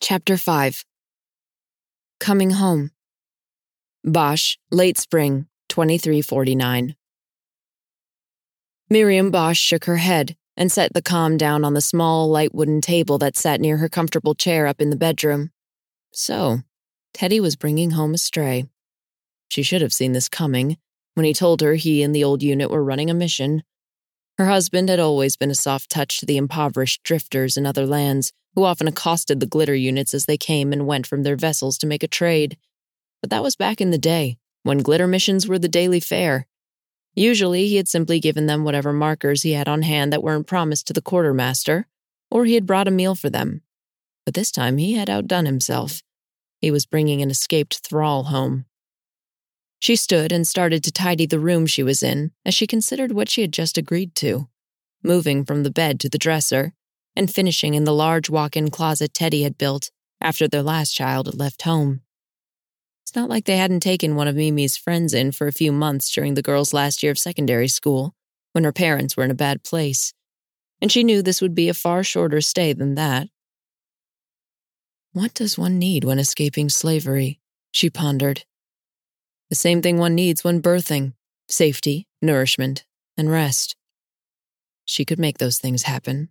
Chapter 5 Coming Home. Bosch, late spring, 2349. Miriam Bosch shook her head and set the comm down on the small, light wooden table that sat near her comfortable chair up in the bedroom. So, Teddy was bringing home a stray. She should have seen this coming when he told her he and the old unit were running a mission. Her husband had always been a soft touch to the impoverished drifters in other lands who often accosted the glitter units as they came and went from their vessels to make a trade. But that was back in the day, when glitter missions were the daily fare. Usually, he had simply given them whatever markers he had on hand that weren't promised to the quartermaster, or he had brought a meal for them. But this time he had outdone himself. He was bringing an escaped thrall home. She stood and started to tidy the room she was in as she considered what she had just agreed to, moving from the bed to the dresser and finishing in the large walk in closet Teddy had built after their last child had left home. It's not like they hadn't taken one of Mimi's friends in for a few months during the girl's last year of secondary school, when her parents were in a bad place, and she knew this would be a far shorter stay than that. What does one need when escaping slavery? She pondered. The same thing one needs when birthing safety, nourishment, and rest. She could make those things happen.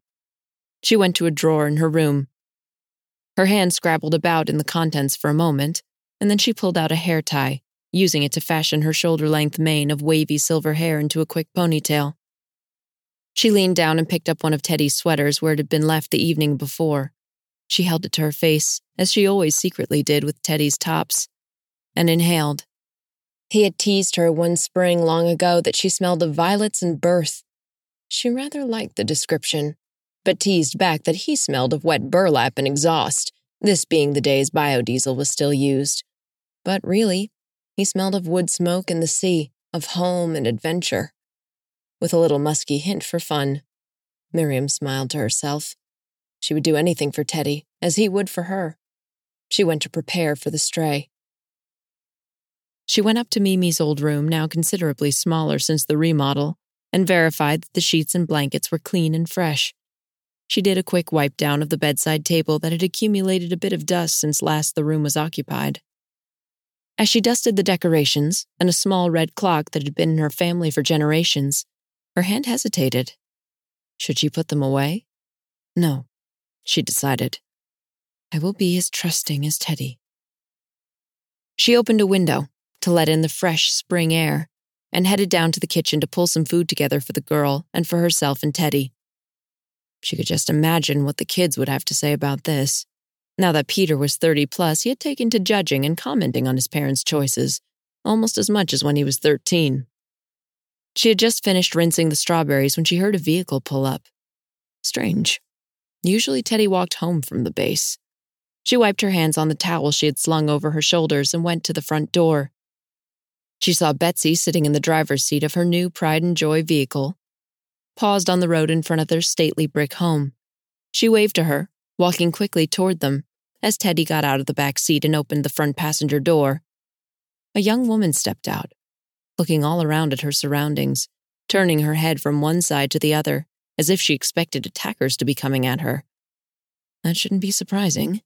She went to a drawer in her room. Her hand scrabbled about in the contents for a moment, and then she pulled out a hair tie, using it to fashion her shoulder length mane of wavy silver hair into a quick ponytail. She leaned down and picked up one of Teddy's sweaters where it had been left the evening before. She held it to her face, as she always secretly did with Teddy's tops, and inhaled. He had teased her one spring long ago that she smelled of violets and birth. She rather liked the description, but teased back that he smelled of wet burlap and exhaust, this being the days biodiesel was still used. But really, he smelled of wood smoke and the sea, of home and adventure. With a little musky hint for fun. Miriam smiled to herself. She would do anything for Teddy, as he would for her. She went to prepare for the stray. She went up to Mimi's old room, now considerably smaller since the remodel, and verified that the sheets and blankets were clean and fresh. She did a quick wipe down of the bedside table that had accumulated a bit of dust since last the room was occupied. As she dusted the decorations and a small red clock that had been in her family for generations, her hand hesitated. Should she put them away? No, she decided. I will be as trusting as Teddy. She opened a window to let in the fresh spring air and headed down to the kitchen to pull some food together for the girl and for herself and Teddy. She could just imagine what the kids would have to say about this. Now that Peter was 30 plus, he had taken to judging and commenting on his parents' choices, almost as much as when he was 13. She had just finished rinsing the strawberries when she heard a vehicle pull up. Strange. Usually Teddy walked home from the base. She wiped her hands on the towel she had slung over her shoulders and went to the front door. She saw Betsy sitting in the driver's seat of her new Pride and Joy vehicle, paused on the road in front of their stately brick home. She waved to her, walking quickly toward them, as Teddy got out of the back seat and opened the front passenger door. A young woman stepped out, looking all around at her surroundings, turning her head from one side to the other, as if she expected attackers to be coming at her. That shouldn't be surprising,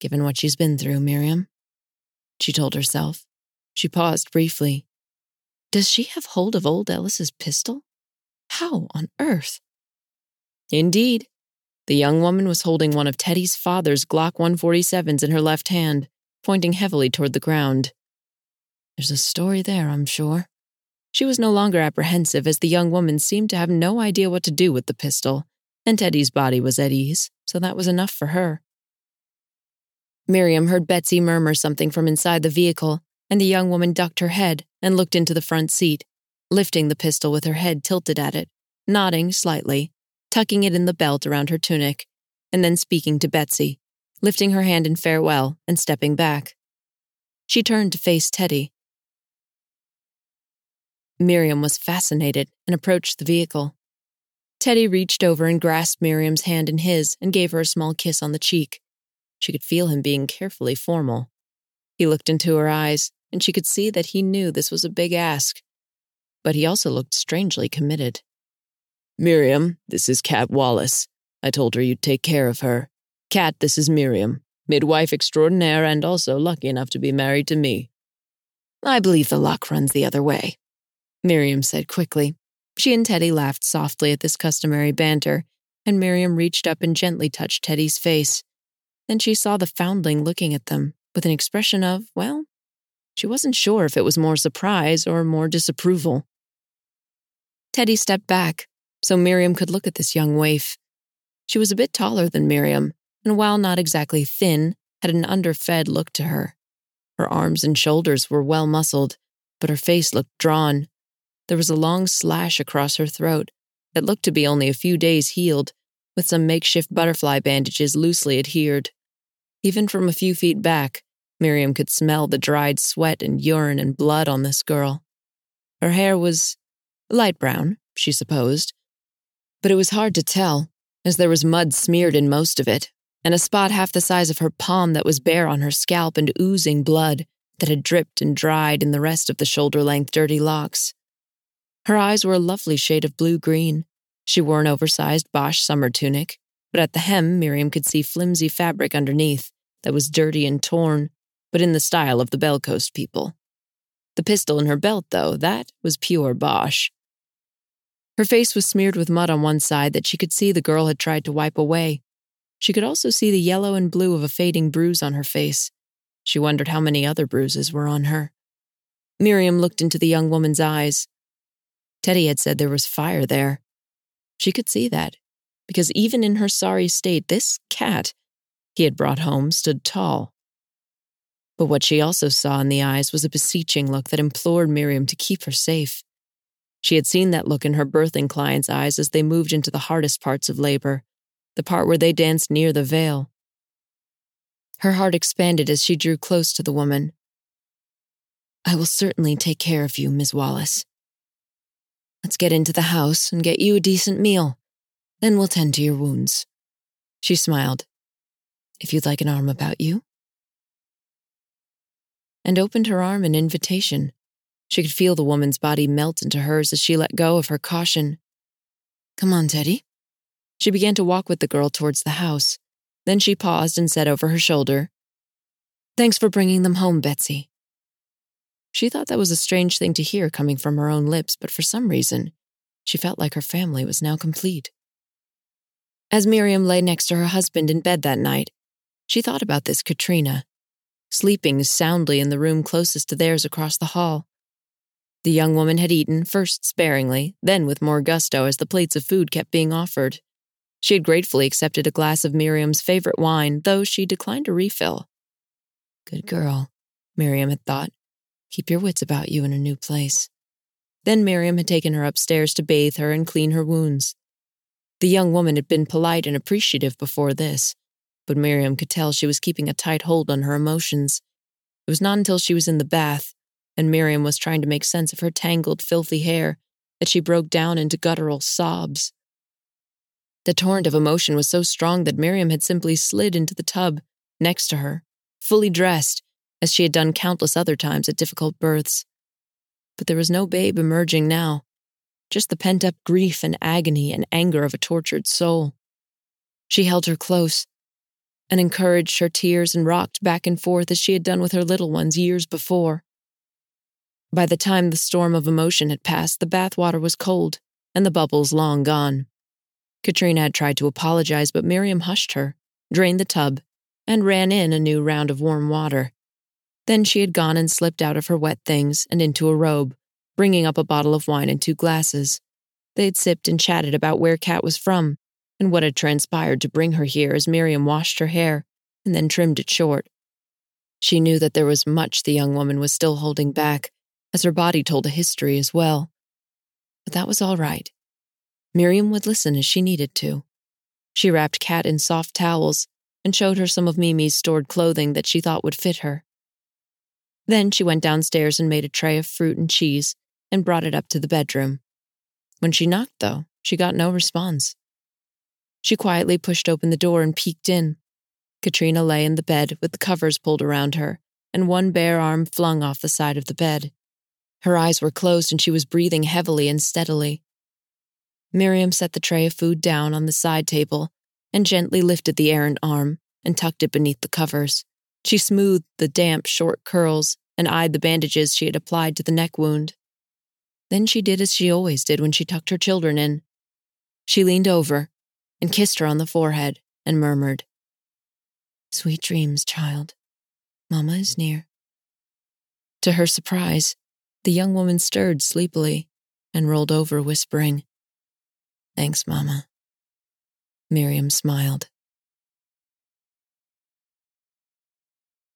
given what she's been through, Miriam. She told herself. She paused briefly. Does she have hold of old Ellis's pistol? How on earth? Indeed. The young woman was holding one of Teddy's father's Glock 147s in her left hand, pointing heavily toward the ground. There's a story there, I'm sure. She was no longer apprehensive, as the young woman seemed to have no idea what to do with the pistol, and Teddy's body was at ease, so that was enough for her. Miriam heard Betsy murmur something from inside the vehicle, and the young woman ducked her head and looked into the front seat lifting the pistol with her head tilted at it, nodding slightly, tucking it in the belt around her tunic, and then speaking to Betsy, lifting her hand in farewell and stepping back. She turned to face Teddy. Miriam was fascinated and approached the vehicle. Teddy reached over and grasped Miriam's hand in his and gave her a small kiss on the cheek. She could feel him being carefully formal. He looked into her eyes, and she could see that he knew this was a big ask but he also looked strangely committed. Miriam, this is Kat Wallace. I told her you'd take care of her. Kat, this is Miriam. midwife extraordinaire and also lucky enough to be married to me. I believe the luck runs the other way, Miriam said quickly. She and Teddy laughed softly at this customary banter, and Miriam reached up and gently touched Teddy's face. Then she saw the foundling looking at them with an expression of, well, she wasn't sure if it was more surprise or more disapproval. Teddy stepped back so Miriam could look at this young waif. She was a bit taller than Miriam, and while not exactly thin, had an underfed look to her. Her arms and shoulders were well muscled, but her face looked drawn. There was a long slash across her throat that looked to be only a few days healed, with some makeshift butterfly bandages loosely adhered. Even from a few feet back, Miriam could smell the dried sweat and urine and blood on this girl. Her hair was light brown, she supposed, but it was hard to tell, as there was mud smeared in most of it, and a spot half the size of her palm that was bare on her scalp and oozing blood that had dripped and dried in the rest of the shoulder length dirty locks. Her eyes were a lovely shade of blue green. She wore an oversized Bosch summer tunic, but at the hem, Miriam could see flimsy fabric underneath that was dirty and torn, but in the style of the Bell Coast people. The pistol in her belt, though, that was pure Bosch. Her face was smeared with mud on one side that she could see the girl had tried to wipe away. She could also see the yellow and blue of a fading bruise on her face. She wondered how many other bruises were on her. Miriam looked into the young woman's eyes. Teddy had said there was fire there. She could see that, because even in her sorry state, this cat he had brought home stood tall. But what she also saw in the eyes was a beseeching look that implored Miriam to keep her safe. She had seen that look in her birthing client's eyes as they moved into the hardest parts of labor, the part where they danced near the veil. Her heart expanded as she drew close to the woman. I will certainly take care of you, Miss Wallace. Let's get into the house and get you a decent meal. Then we'll tend to your wounds. She smiled. If you'd like an arm about you. And opened her arm in invitation. She could feel the woman's body melt into hers as she let go of her caution. Come on, Teddy. She began to walk with the girl towards the house. Then she paused and said over her shoulder, Thanks for bringing them home, Betsy. She thought that was a strange thing to hear coming from her own lips, but for some reason, she felt like her family was now complete. As Miriam lay next to her husband in bed that night, she thought about this Katrina, sleeping soundly in the room closest to theirs across the hall. The young woman had eaten, first sparingly, then with more gusto as the plates of food kept being offered. She had gratefully accepted a glass of Miriam's favorite wine, though she declined a refill. Good girl, Miriam had thought. Keep your wits about you in a new place. Then Miriam had taken her upstairs to bathe her and clean her wounds. The young woman had been polite and appreciative before this, but Miriam could tell she was keeping a tight hold on her emotions. It was not until she was in the bath, and Miriam was trying to make sense of her tangled, filthy hair, that she broke down into guttural sobs. The torrent of emotion was so strong that Miriam had simply slid into the tub next to her, fully dressed, as she had done countless other times at difficult births. But there was no babe emerging now, just the pent up grief and agony and anger of a tortured soul. She held her close and encouraged her tears and rocked back and forth as she had done with her little ones years before. By the time the storm of emotion had passed, the bathwater was cold and the bubbles long gone. Katrina had tried to apologize, but Miriam hushed her, drained the tub, and ran in a new round of warm water. Then she had gone and slipped out of her wet things and into a robe, bringing up a bottle of wine and two glasses. They had sipped and chatted about where Kat was from and what had transpired to bring her here as Miriam washed her hair and then trimmed it short. She knew that there was much the young woman was still holding back, as her body told a history as well. But that was all right. Miriam would listen as she needed to. She wrapped Kat in soft towels and showed her some of Mimi's stored clothing that she thought would fit her. Then she went downstairs and made a tray of fruit and cheese and brought it up to the bedroom. When she knocked, though, she got no response. She quietly pushed open the door and peeked in. Katrina lay in the bed with the covers pulled around her and one bare arm flung off the side of the bed. Her eyes were closed and she was breathing heavily and steadily. Miriam set the tray of food down on the side table and gently lifted the errant arm, and tucked it beneath the covers. She smoothed the damp, short curls and eyed the bandages she had applied to the neck wound. Then she did as she always did when she tucked her children in. She leaned over and kissed her on the forehead and murmured, Sweet dreams, child. Mama is near. To her surprise, the young woman stirred sleepily and rolled over, whispering, Thanks, Mama. Miriam smiled.